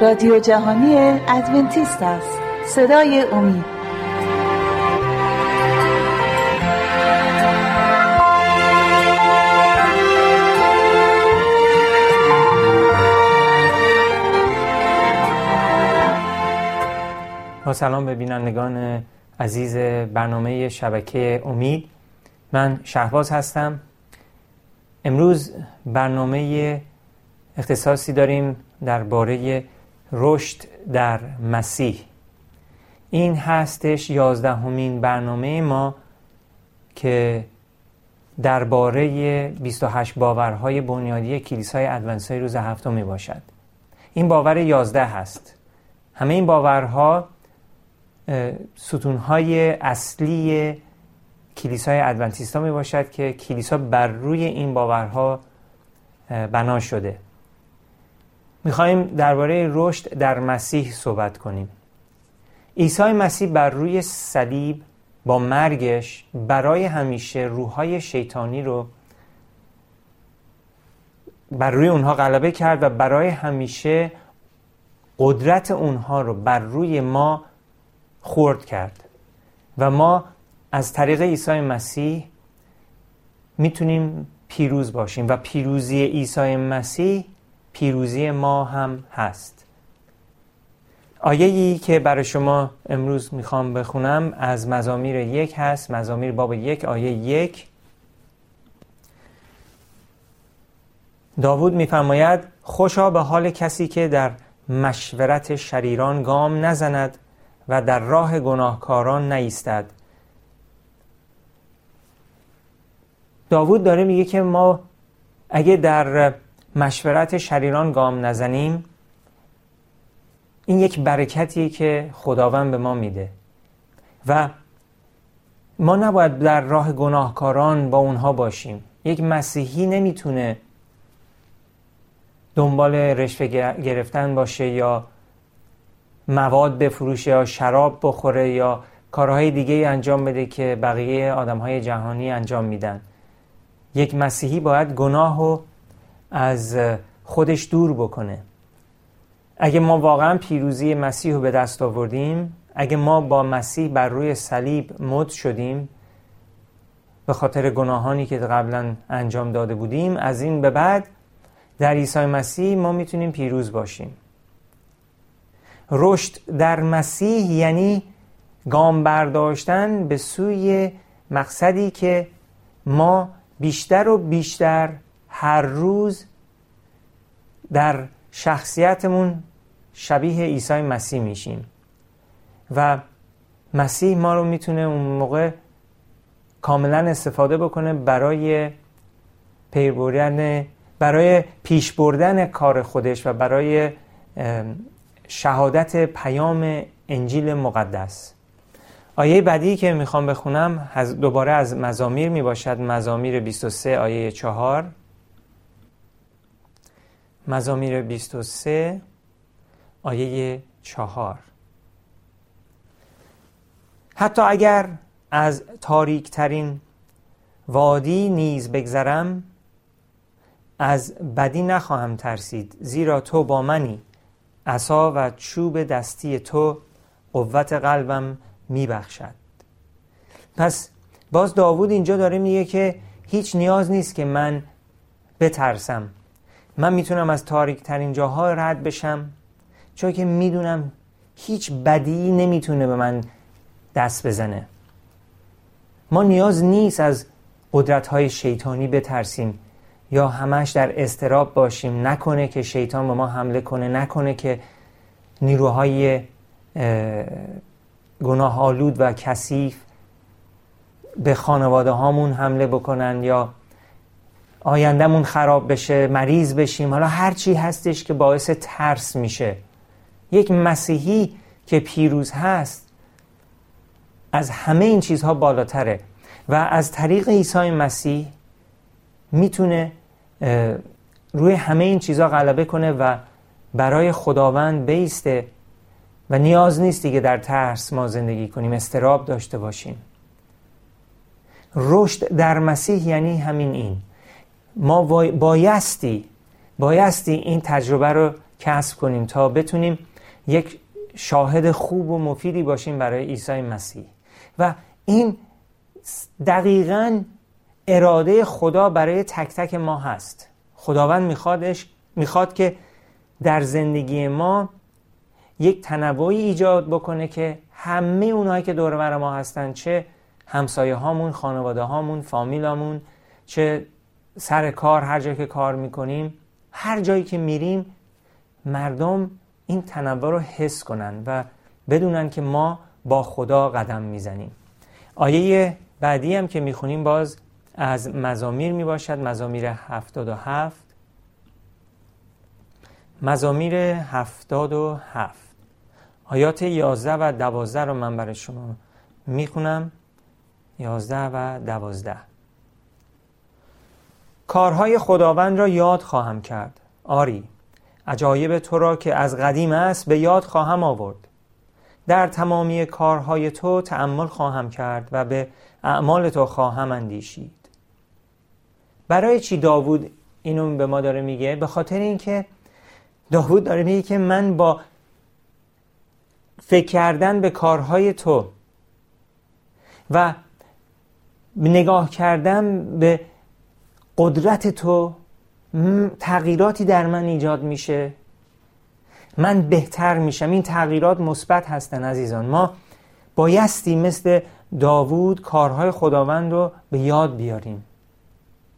رادیو جهانی ادونتیست است. صدای امید. با سلام به بینندگان عزیز برنامه شبکه امید. من شهباز هستم. امروز برنامه اختصاصی داریم درباره رشد در مسیح. این هستش یازدهمین برنامه ما که درباره 28 باورهای بنیادی کلیسای ادونسای روز هفتم می باشد. این باور یازده هست. همه این باورها ستونهای اصلی کلیسای ادونتیستا می باشد که کلیسا بر روی این باورها بنا شده. می‌خواهیم درباره رشد در مسیح صحبت کنیم. عیسی مسیح بر روی صلیب با مرگش برای همیشه روحهای شیطانی رو بر روی اونها غلبه کرد و برای همیشه قدرت اونها رو بر روی ما خورد کرد. و ما از طریق عیسی مسیح می‌تونیم پیروز باشیم و پیروزی عیسی مسیح پیروزی ما هم هست. آیه ای که برای شما امروز می‌خوام بخونم از مزامیر یک هست مزامیر باب یک آیه یک. داوود میفرماید خوشا به حال کسی که در مشورت شریران گام نزند و در راه گناهکاران نیستد. داوود داره میگه که ما اگه در مشورت شریران گام نزنیم این یک برکتیه که خداوند به ما میده. و ما نباید در راه گناهکاران با اونها باشیم. یک مسیحی نمی‌تونه دنبال رشوه گرفتن باشه یا مواد بفروشه یا شراب بخوره یا کارهای دیگه انجام بده که بقیه آدمهای جهانی انجام میدن. یک مسیحی باید گناه و از خودش دور بکنه. اگه ما واقعا پیروزی مسیح رو به دست آوردیم اگه ما با مسیح بر روی صلیب مد شدیم به خاطر گناهانی که قبلا انجام داده بودیم از این به بعد در عیسی مسیح ما می‌تونیم پیروز باشیم. رشد در مسیح یعنی گام برداشتن به سوی مقصدی که ما بیشتر و بیشتر هر روز در شخصیتمون شبیه عیسی مسیح میشیم. و مسیح ما رو می‌تونه اون موقع کاملا استفاده بکنه برای پیر بردن برای پیش بردن کار خودش و برای شهادت پیام انجیل مقدس. آیه بعدی که می‌خوام بخونم دوباره از مزامیر می‌باشد. مزامیر 23 آیه 4 مزامیر 23 آیه 4 حتی اگر از تاریک ترین وادی نیز بگذرم از بدی نخواهم ترسید زیرا تو با منی. عصا و چوب دستی تو قوت قلبم میبخشد. پس باز داوود اینجا داره میگه که هیچ نیاز نیست که من بترسم. من می‌تونم از تاریک ترین جاها رد بشم؟ چون که می‌دونم هیچ بدی نمی‌تونه به من دست بزنه. ما نیاز نیست از قدرت های شیطانی بترسیم یا همش در استراب باشیم. نکنه که شیطان به ما حمله کنه نکنه که نیروهای گناه آلود و کثیف به خانواده هامون حمله بکنن یا آیندهمون خراب بشه مریض بشیم. حالا هر چی هستش که باعث ترس میشه. یک مسیحی که پیروز هست از همه این چیزها بالاتره. و از طریق عیسی مسیح می‌تونه روی همه این چیزها غلبه کنه و برای خداوند بیسته و نیاز نیست دیگه در ترس ما زندگی کنیم استراب داشته باشیم. رشد در مسیح یعنی همین این. ما بایستی بایستی این تجربه رو کسب کنیم تا بتونیم یک شاهد خوب و مفیدی باشیم برای عیسی مسیح. و این دقیقا اراده خدا برای تک تک ما هست. خداوند میخوادش می‌خواد که در زندگی ما یک تنوعی ایجاد بکنه که همه اونهایی که دور ما هستن چه همسایه هامون خانواده هامون فامیلامون چه سر کار هر جایی که کار می‌کنیم هر جایی که میریم مردم این تنوع رو حس کنن و بدونن که ما با خدا قدم می‌زنیم. آیه بعدی هم که می‌خونیم باز از مزامیر می‌باشد مزامیر 77 مزامیر 77 آیات 11 و 12 رو من برای شما می‌خونم. 11 و 12 کارهای خداوند را یاد خواهم کرد. آری عجایب تو را که از قدیم است به یاد خواهم آورد. در تمامی کارهای تو تأمل خواهم کرد و به اعمال تو خواهم اندیشید. برای چی داوود اینو به ما داره میگه؟ به خاطر اینکه داوود داره میگه که من با فکر کردن به کارهای تو و نگاه کردن به قدرت تو تغییراتی در من ایجاد میشه. من بهتر میشم. این تغییرات مثبت هستن عزیزان. ما بایستی مثل داوود کارهای خداوند رو به یاد بیاریم.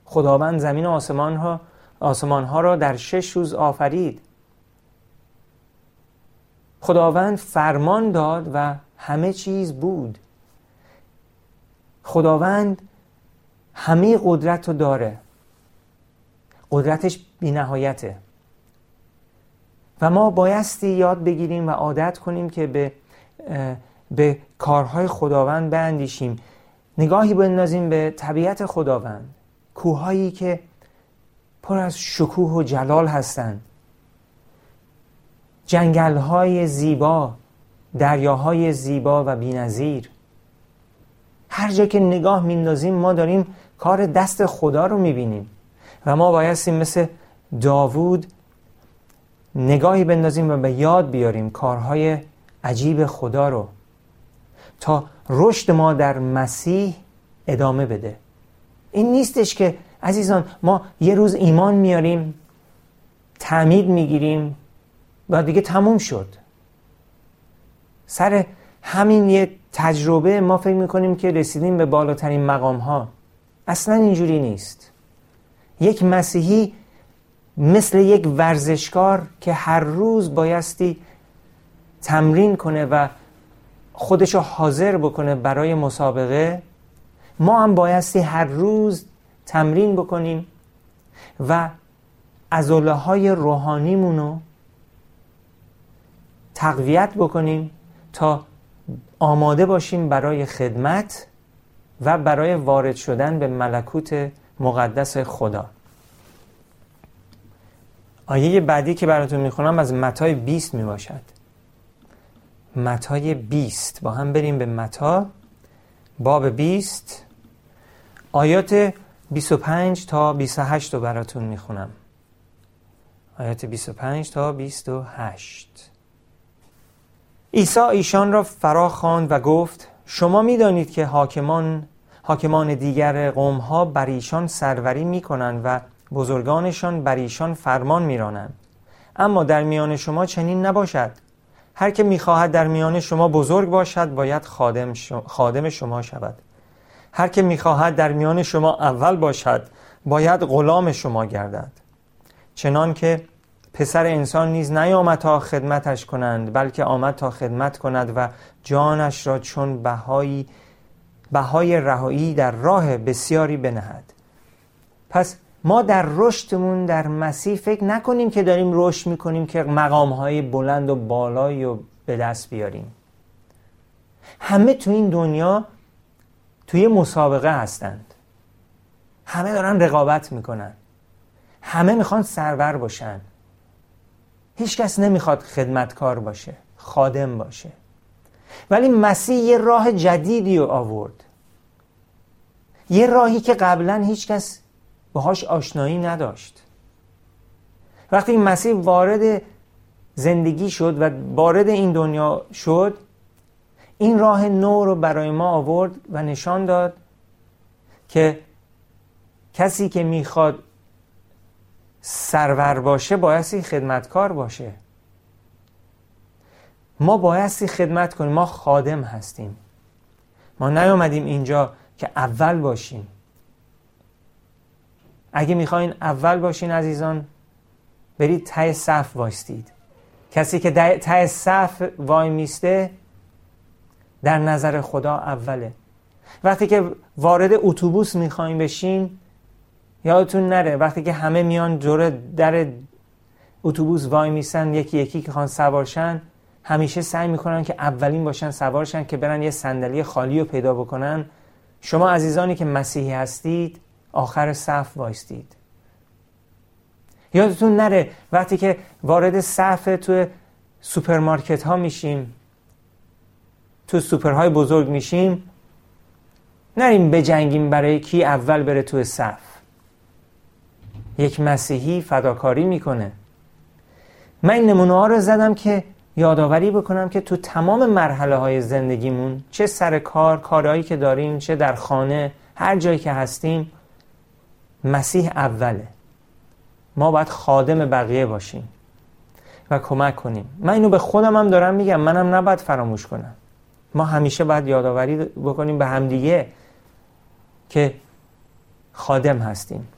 خداوند زمین آسمان ها, آسمان ها را در شش روز آفرید. خداوند فرمان داد و همه چیز بود. خداوند همه قدرت رو داره. قدرتش بی نهایته و ما بایستی یاد بگیریم و عادت کنیم که به, به کارهای خداوند بندیشیم. نگاهی بندازیم به طبیعت خداوند. کوههایی که پر از شکوه و جلال هستند. جنگلهای زیبا دریاهای زیبا و بینظیر. هر جا که نگاه میندازیم ما داریم کار دست خدا رو می‌بینیم. و ما بایستیم مثل داوود نگاهی بندازیم و به یاد بیاریم کارهای عجیب خدا رو تا رشد ما در مسیح ادامه بده. این نیستش که عزیزان ما یه روز ایمان میاریم تعمید می‌گیریم و دیگه تموم شد. سر همین یه تجربه ما فکر می‌کنیم که رسیدیم به بالاترین مقام ها اصلا اینجوری نیست. یک مسیحی مثل یک ورزشکار که هر روز بایستی تمرین کنه و خودشو حاضر بکنه برای مسابقه ما هم بایستی هر روز تمرین بکنیم و ازوله های روحانیمون رو تقویت بکنیم تا آماده باشیم برای خدمت و برای وارد شدن به ملکوت مقدس خدا. آیه بعدی که براتون می‌خونم از متای 20 می‌باشد. متای 20 با هم بریم به متا. باب 20 آیات 25 تا 28 رو براتون می‌خونم. آیات 25 تا 28 عیسی ایشان را فرا خواند و گفت شما می‌دانید که حاکمان حاکمان دیگر قوم ها بر ایشان سروری می کنند و بزرگانشان بر ایشان فرمان میرانند. اما در میان شما چنین نباشد. هر که می‌خواهد در میان شما بزرگ باشد باید خادم, خادم شما شود. هر که می‌خواهد در میان شما اول باشد باید غلام شما گردد. چنان که پسر انسان نیز نیامد تا خدمتش کنند بلکه آمد تا خدمت کند و جانش را چون بهایی بهای رهایی در راه بسیاری بنهد. پس ما در رشدمون در مسیح فکر نکنیم که داریم رشد می‌کنیم که مقام های بلند و بالایی رو به دست بیاریم. همه تو این دنیا توی مسابقه هستند. همه دارن رقابت می‌کنن. همه می‌خوان سرور باشن. هیچکس نمی‌خواد خدمتکار باشه خادم باشه. ولی مسیح یه راه جدیدی رو آورد. یه راهی که قبلا هیچکس باهاش آشنایی نداشت. وقتی مسیح وارد زندگی شد و وارد این دنیا شد این راه نو رو برای ما آورد و نشان داد که کسی که می‌خواد سرور باشه بایستی خدمتکار باشه. ما بایستی خدمت کنیم. ما خادم هستیم. ما نیومدیم اینجا که اول باشیم. اگه می‌خواین اول باشین عزیزان برید ته صف وایستید. کسی که ته صف وای میسته در نظر خدا اوله. وقتی که وارد اتوبوس می‌خوایم بشین یادتون نره وقتی که همه میان جور در اتوبوس وای میسن یکی یکی که خان سوارشن همیشه سعی می‌کنن که اولین باشن سوارشن که برن یه صندلی خالی رو پیدا بکنن. شما عزیزانی که مسیحی هستید آخر صف وایستید. یادتون نره وقتی که وارد صف تو سوپرمارکت ها میشیم تو سوپرهای بزرگ میشیم نریم بجنگیم برای کی اول بره تو صف. یک مسیحی فداکاری می‌کنه. من نمونه ها رو زدم که یادآوری بکنم که تو تمام مرحله های زندگیمون چه سر کار کارهایی که داریم چه در خانه هر جایی که هستیم مسیح اوله. ما باید خادم بقیه باشیم و کمک کنیم. من اینو به خودم هم دارم میگم. منم نباید فراموش کنم. ما همیشه باید یادآوری بکنیم به همدیگه که خادم هستیم.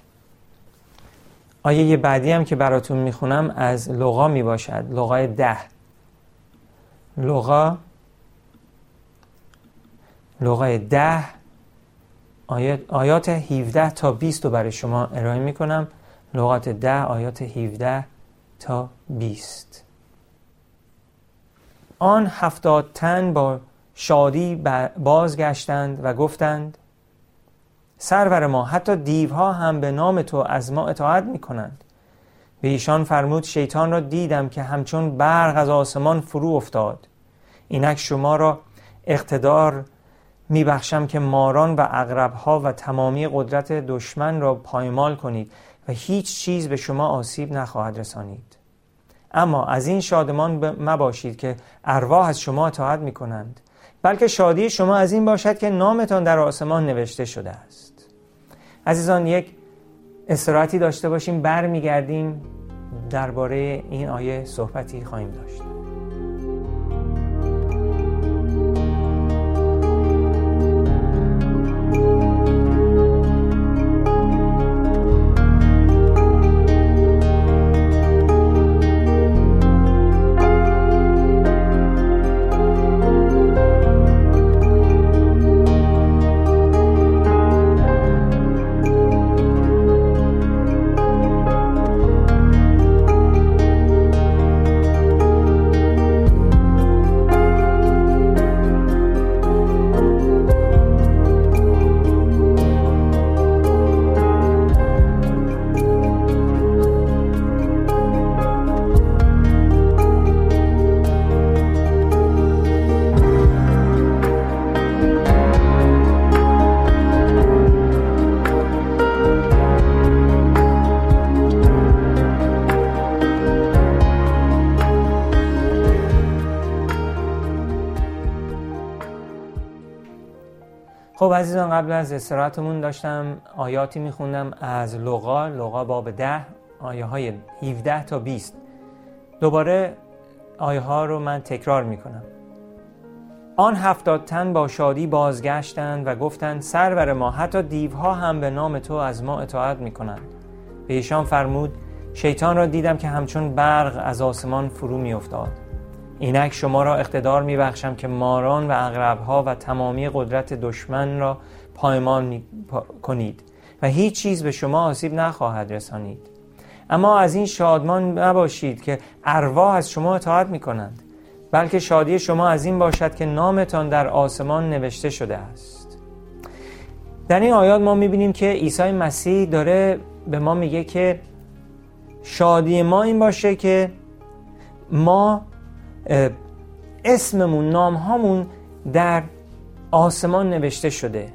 آیه بعدی هم که براتون می‌خونم از لغا می‌باشد. لغای ده. لغا لغای ده آیات, آیات 17 تا 20 رو برای شما ارائه می‌کنم. لغات ده آیات 17 تا 20 آن هفتاد تن با شادی بازگشتند و گفتند سرور ما حتی دیوها هم به نام تو از ما اطاعت می کنند به ایشان فرمود شیطان را دیدم که همچون برق از آسمان فرو افتاد. اینک شما را اقتدار میبخشم که ماران و اغربها و تمامی قدرت دشمن را پایمال کنید و هیچ چیز به شما آسیب نخواهد رسانید. اما از این شادمان مباشید که ارواح از شما اطاعت می کنند بلکه شادی شما از این باشد که نامتان در آسمان نوشته شده است. عزیزان یک استراحتی داشته باشیم برمیگردیم درباره این آیه صحبتی خواهیم داشت. عزیزان قبل از استراحتمون داشتم آیاتی میخوندم از لغا لغا باب ده آیه های 17 تا 20 دوباره آیه ها رو من تکرار می‌کنم. آن هفتاد تن با شادی بازگشتند و گفتند سرور ما حتی دیوها هم به نام تو از ما اطاعت می‌کنند. به ایشان فرمود شیطان را دیدم که همچون برق از آسمان فرو میافتاد. اینک شما را اقتدار می بخشم که ماران و اغربها و تمامی قدرت دشمن را پایمان کنید و هیچ چیز به شما آسیب نخواهد رسانید. اما از این شادمان نباشید که ارواح از شما اطاعت می کنند بلکه شادی شما از این باشد که نامتان در آسمان نوشته شده است. در این آیات ما بینیم که عیسی مسیح داره به ما میگه که شادی ما این باشه که ما اسممون نام هامون در آسمان نوشته شده.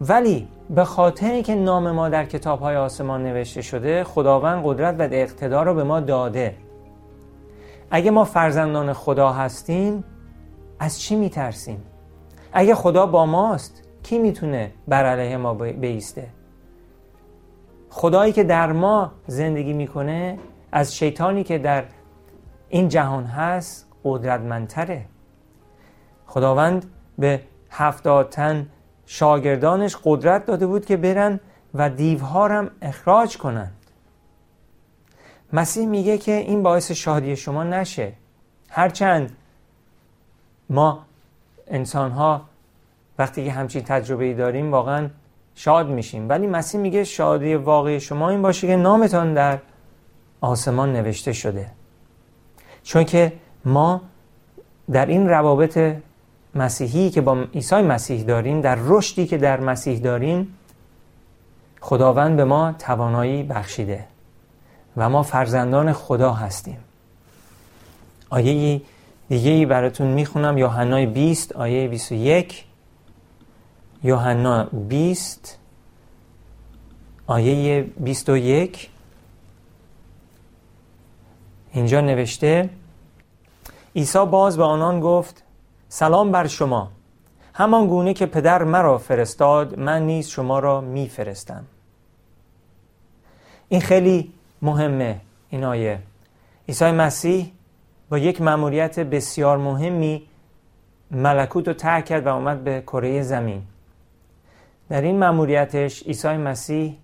ولی به خاطر که نام ما در کتاب های آسمان نوشته شده خداوند قدرت و اقتدار رو به ما داده. اگه ما فرزندان خدا هستیم از چی میترسیم؟ اگه خدا با ماست کی می‌تونه بر علیه ما بیسته؟ خدایی که در ما زندگی می‌کنه از شیطانی که در این جهان هست قدرتمندتره. خداوند به هفتاد تن شاگردانش قدرت داده بود که برن و دیوها هم اخراج کنند. مسیح میگه که این باعث شادی شما نشه. هرچند ما انسان ها وقتی که همچین تجربه ای داریم واقعا شاد میشیم. ولی مسیح میگه شادی واقعی شما این باشه که نامتان در آسمان نوشته شده. چون که ما در این روابط مسیحی که با عیسی مسیح داریم در رشدی که در مسیح داریم خداوند به ما توانایی بخشیده و ما فرزندان خدا هستیم. آیه دیگه ای براتون می‌خونم یوحنا 20 آیه 21 یوحنا 20 آیه 21 اینجا نوشته عیسی باز به آنان گفت سلام بر شما. همان گونه که پدر مرا فرستاد من نیز شما را میفرستم. این خیلی مهمه این آیه. عیسی مسیح با یک مأموریت بسیار مهمی ملکوت رو ترک کرد و آمد به کره زمین. در این مأموریتش عیسی مسیح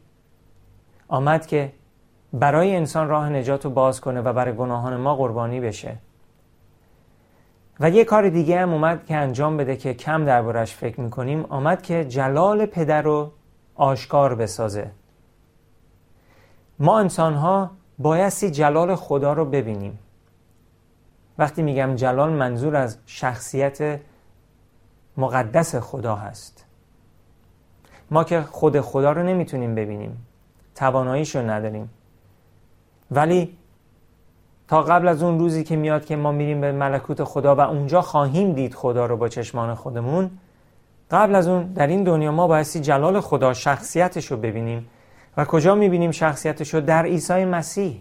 آمد که برای انسان راه نجات رو باز کنه و برای گناهان ما قربانی بشه. و یه کار دیگه هم اومد که انجام بده که کم دربارش فکر می‌کنیم. آمد که جلال پدر رو آشکار بسازه. ما انسان ها بایستی جلال خدا رو ببینیم. وقتی میگم جلال منظور از شخصیت مقدس خدا هست. ما که خود خدا رو نمی‌تونیم ببینیم. تواناییش رو نداریم. ولی تا قبل از اون روزی که میاد که ما میریم به ملکوت خدا و اونجا خواهیم دید خدا رو با چشمان خودمون قبل از اون در این دنیا ما بایستی جلال خدا شخصیتش رو ببینیم. و کجا می‌بینیم شخصیتش رو در عیسی مسیح.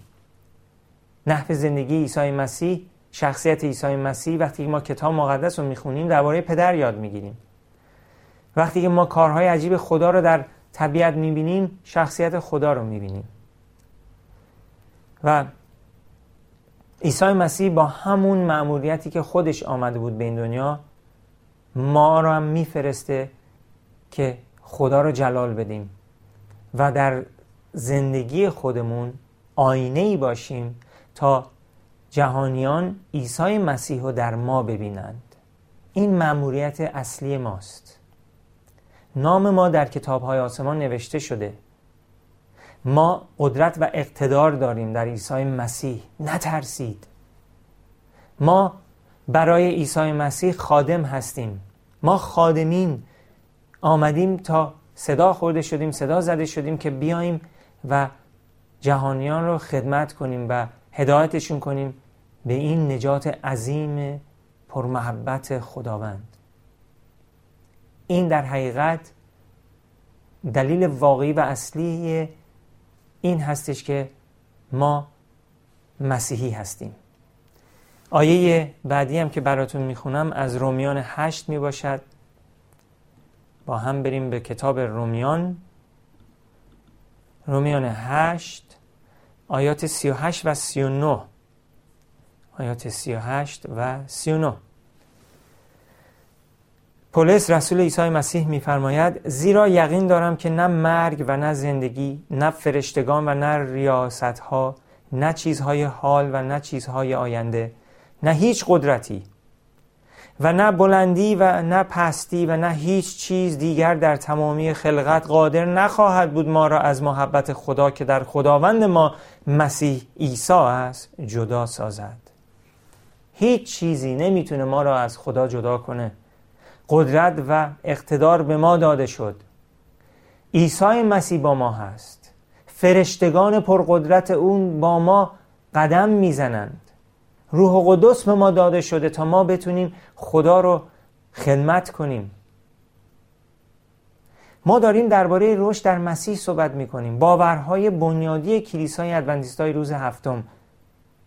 نحو زندگی عیسی مسیح شخصیت عیسی مسیح. وقتی ما کتاب مقدس رو می‌خونیم درباره پدر یاد می‌گیریم. وقتی که ما کارهای عجیب خدا رو در طبیعت می‌بینیم شخصیت خدا رو می‌بینیم. و عیسی مسیح با همون مأموریتی که خودش آمده بود به این دنیا ما رو هم میفرسته که خدا رو جلال بدیم و در زندگی خودمون آینه ای باشیم تا جهانیان عیسی مسیح رو در ما ببینند. این مأموریت اصلی ماست. نام ما در کتاب های آسمان نوشته شده. ما قدرت و اقتدار داریم در عیسی مسیح. نترسید. ما برای عیسی مسیح خادم هستیم. ما خادمین. آمدیم تا صدا خورده شدیم صدا زده شدیم که بیایم و جهانیان رو خدمت کنیم و هدایتشون کنیم به این نجات عظیم پرمحبت خداوند. این در حقیقت دلیل واقعی و اصلی این هستش که ما مسیحی هستیم. آیه بعدی هم که براتون می‌خونم از رومیان هشت می‌باشد. با هم بریم به کتاب رومیان. رومیان هشت آیات سی و هشت و سی و نو آیات سی و هشت و سی و نو پولس رسول عیسی مسیح میفرماید زیرا یقین دارم که نه مرگ و نه زندگی نه فرشتگان و نه ریاست ها نه چیزهای حال و نه چیزهای آینده نه هیچ قدرتی و نه بلندی و نه پستی و نه هیچ چیز دیگر در تمامی خلقت قادر نخواهد بود ما را از محبت خدا که در خداوند ما مسیح عیسی است جدا سازد. هیچ چیزی نمی‌تونه ما را از خدا جدا کنه. قدرت و اقتدار به ما داده شد. عیسی مسیح با ما هست. فرشتگان پرقدرت اون با ما قدم می‌زنند. روح قدس به ما داده شده تا ما بتونیم خدا رو خدمت کنیم. ما داریم درباره رشد در مسیح صحبت می‌کنیم. باورهای بنیادی کلیسای ادونتیستای روز هفتم.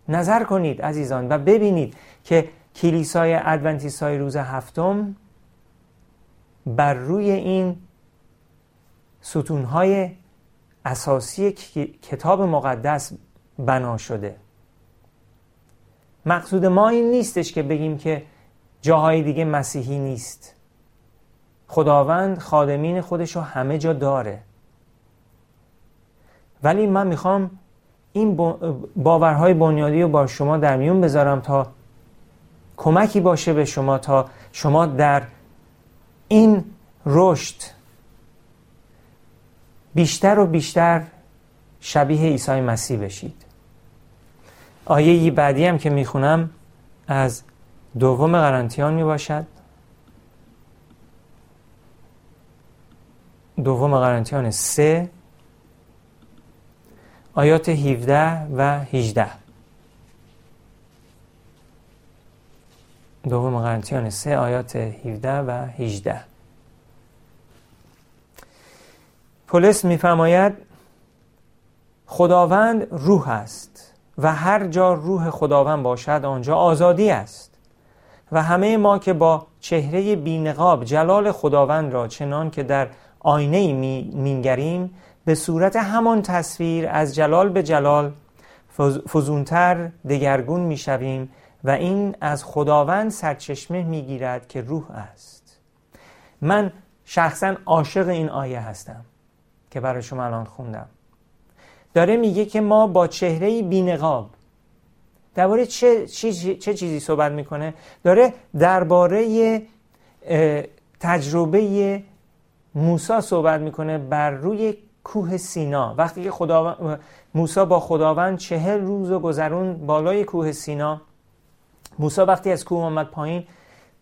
نظر کنید عزیزان و ببینید که کلیسای ادونتیست های روز هفتم بر روی این ستونهای اساسی کتاب مقدس بنا شده. مقصود ما این نیستش که بگیم که جاهای دیگه مسیحی نیست. خداوند خادمین خودش رو همه جا داره. ولی من می‌خوام این باورهای بنیادی رو با شما در میون بذارم تا کمکی باشه به شما تا شما در این رشد بیشتر و بیشتر شبیه عیسی مسیح بشید. آیه بعدی هم که می‌خونم از دوم قرنتیان می‌باشد. دوم قرنتیان سه آیات 17 و 18 دوم قرنتیان سه آیات 17 و 18 پولس میفرماید خداوند روح است و هر جا روح خداوند باشد آنجا آزادی است. و همه ما که با چهره بینقاب جلال خداوند را چنان که در آینه مینگریم به صورت همان تصویر از جلال به جلال فزونتر دگرگون می‌شویم و این از خداوند سرچشمه می‌گیرد که روح است. من شخصا عاشق این آیه هستم که برای شما الان خوندم. داره میگه که ما با چهره بینقاب درباره چه،, چه،, چه چیزی صحبت می‌کنه؟ داره درباره تجربه موسی صحبت می‌کنه بر روی کوه سینا. وقتی که خداوند موسی با خداوند چهل روز و گذرون بالای کوه سینا موسی وقتی از کوه آمد پایین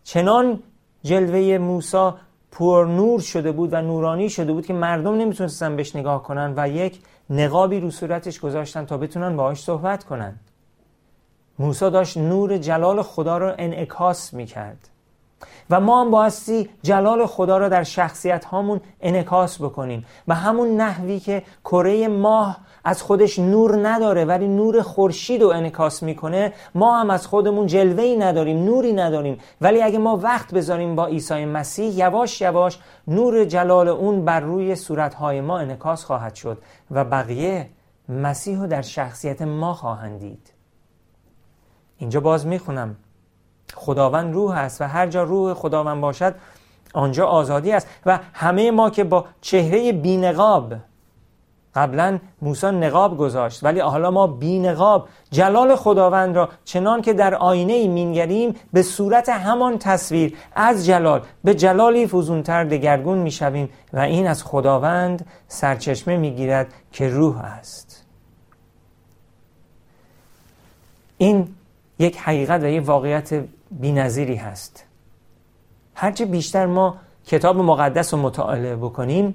چنان جلوه موسی پر نور شده بود و نورانی شده بود که مردم نمی‌تونستن بهش نگاه کنن و یک نقابی رو صورتش گذاشتن تا بتونن باهاش صحبت کنن. موسی داشت نور جلال خدا رو انعکاس می‌کرد. و ما هم بایستی جلال خدا را در شخصیت هامون انکاس بکنیم. و همون نحوی که کره ماه از خودش نور نداره ولی نور خورشید رو انکاس می‌کنه ما هم از خودمون جلوه نداریم نوری نداریم. ولی اگه ما وقت بذاریم با عیسی مسیح یواش یواش نور جلال اون بر روی صورتهای ما انکاس خواهد شد و بقیه مسیح رو در شخصیت ما خواهند دید. اینجا باز می‌خونم. خداوند روح است و هر جا روح خداوند باشد آنجا آزادی است. و همه ما که با چهره بینقاب قبلا موسی نقاب گذاشت ولی حالا ما بینقاب جلال خداوند را چنان که در آینه مینگریم به صورت همان تصویر از جلال به جلالی فزونتر دگرگون می‌شویم و این از خداوند سرچشمه می‌گیرد که روح است. این یک حقیقت و یک واقعیت بینظیری هست. هرچه بیشتر ما کتاب مقدس رو مطالعه بکنیم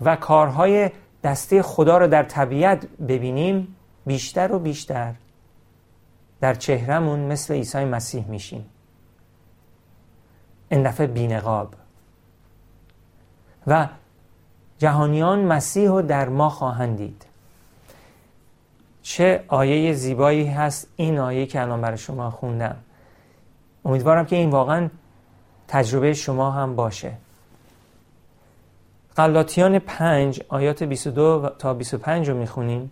و کارهای دسته خدا رو در طبیعت ببینیم بیشتر و بیشتر در چهرمون مثل عیسی مسیح میشیم. این دفعه بینقاب. و جهانیان مسیح رو در ما خواهند دید. چه آیه زیبایی هست این آیه که الان برای شما خوندم. امیدوارم که این واقعا تجربه شما هم باشه. قلاتیان پنج آیات 22 تا 25 رو می‌خونیم.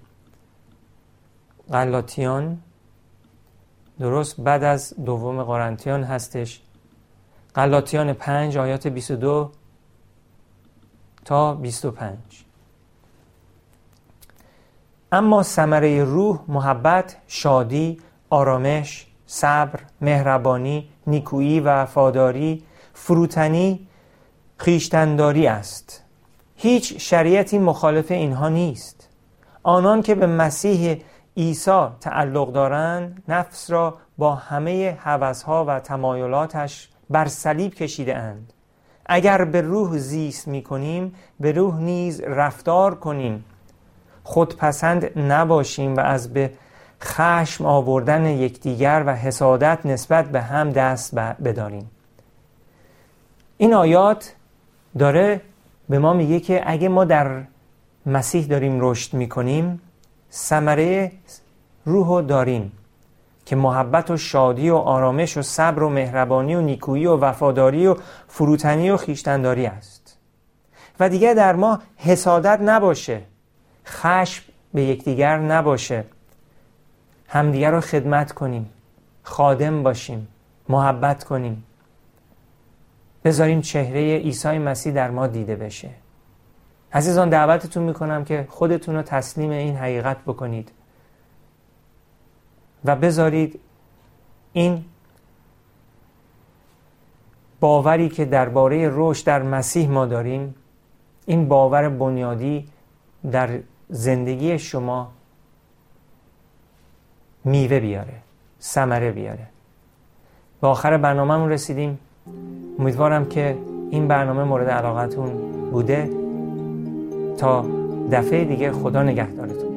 قلاتیان درست بعد از دوم قرنتیان هستش. قلاتیان پنج آیات 22 تا 25 اما ثمره روح محبت شادی آرامش صبر مهربانی نیکویی و وفاداری فروتنی خیشتنداری است. هیچ شریعتی مخالف اینها نیست. آنان که به مسیح عیسی تعلق دارند نفس را با همه حوثها و تمایلاتش بر صلیب کشیده اند. اگر به روح زیست می کنیم به روح نیز رفتار کنیم. خودپسند نباشیم و از به خشم آوردن یکدیگر و حسادت نسبت به هم دست بداریم. این آیات داره به ما میگه که اگه ما در مسیح داریم رشد می‌کنیم ثمره روح رو داریم که محبت و شادی و آرامش و صبر و مهربانی و نیکویی و وفاداری و فروتنی و خیشتنداری است. و دیگه در ما حسادت نباشه. خشم به یکدیگر نباشه. همدیگر رو خدمت کنیم. خادم باشیم. محبت کنیم. بذاریم چهره عیسی مسیح در ما دیده بشه. عزیزان دعوتتون می‌کنم که خودتون رو تسلیم این حقیقت بکنید. و بذارید این باوری که درباره رشد در مسیح ما داریم این باور بنیادی در زندگی شما میوه بیاره ثمره بیاره. به آخر برنامهمون رسیدیم. امیدوارم که این برنامه مورد علاقتون بوده. تا دفعه دیگه خدا نگهدارتون.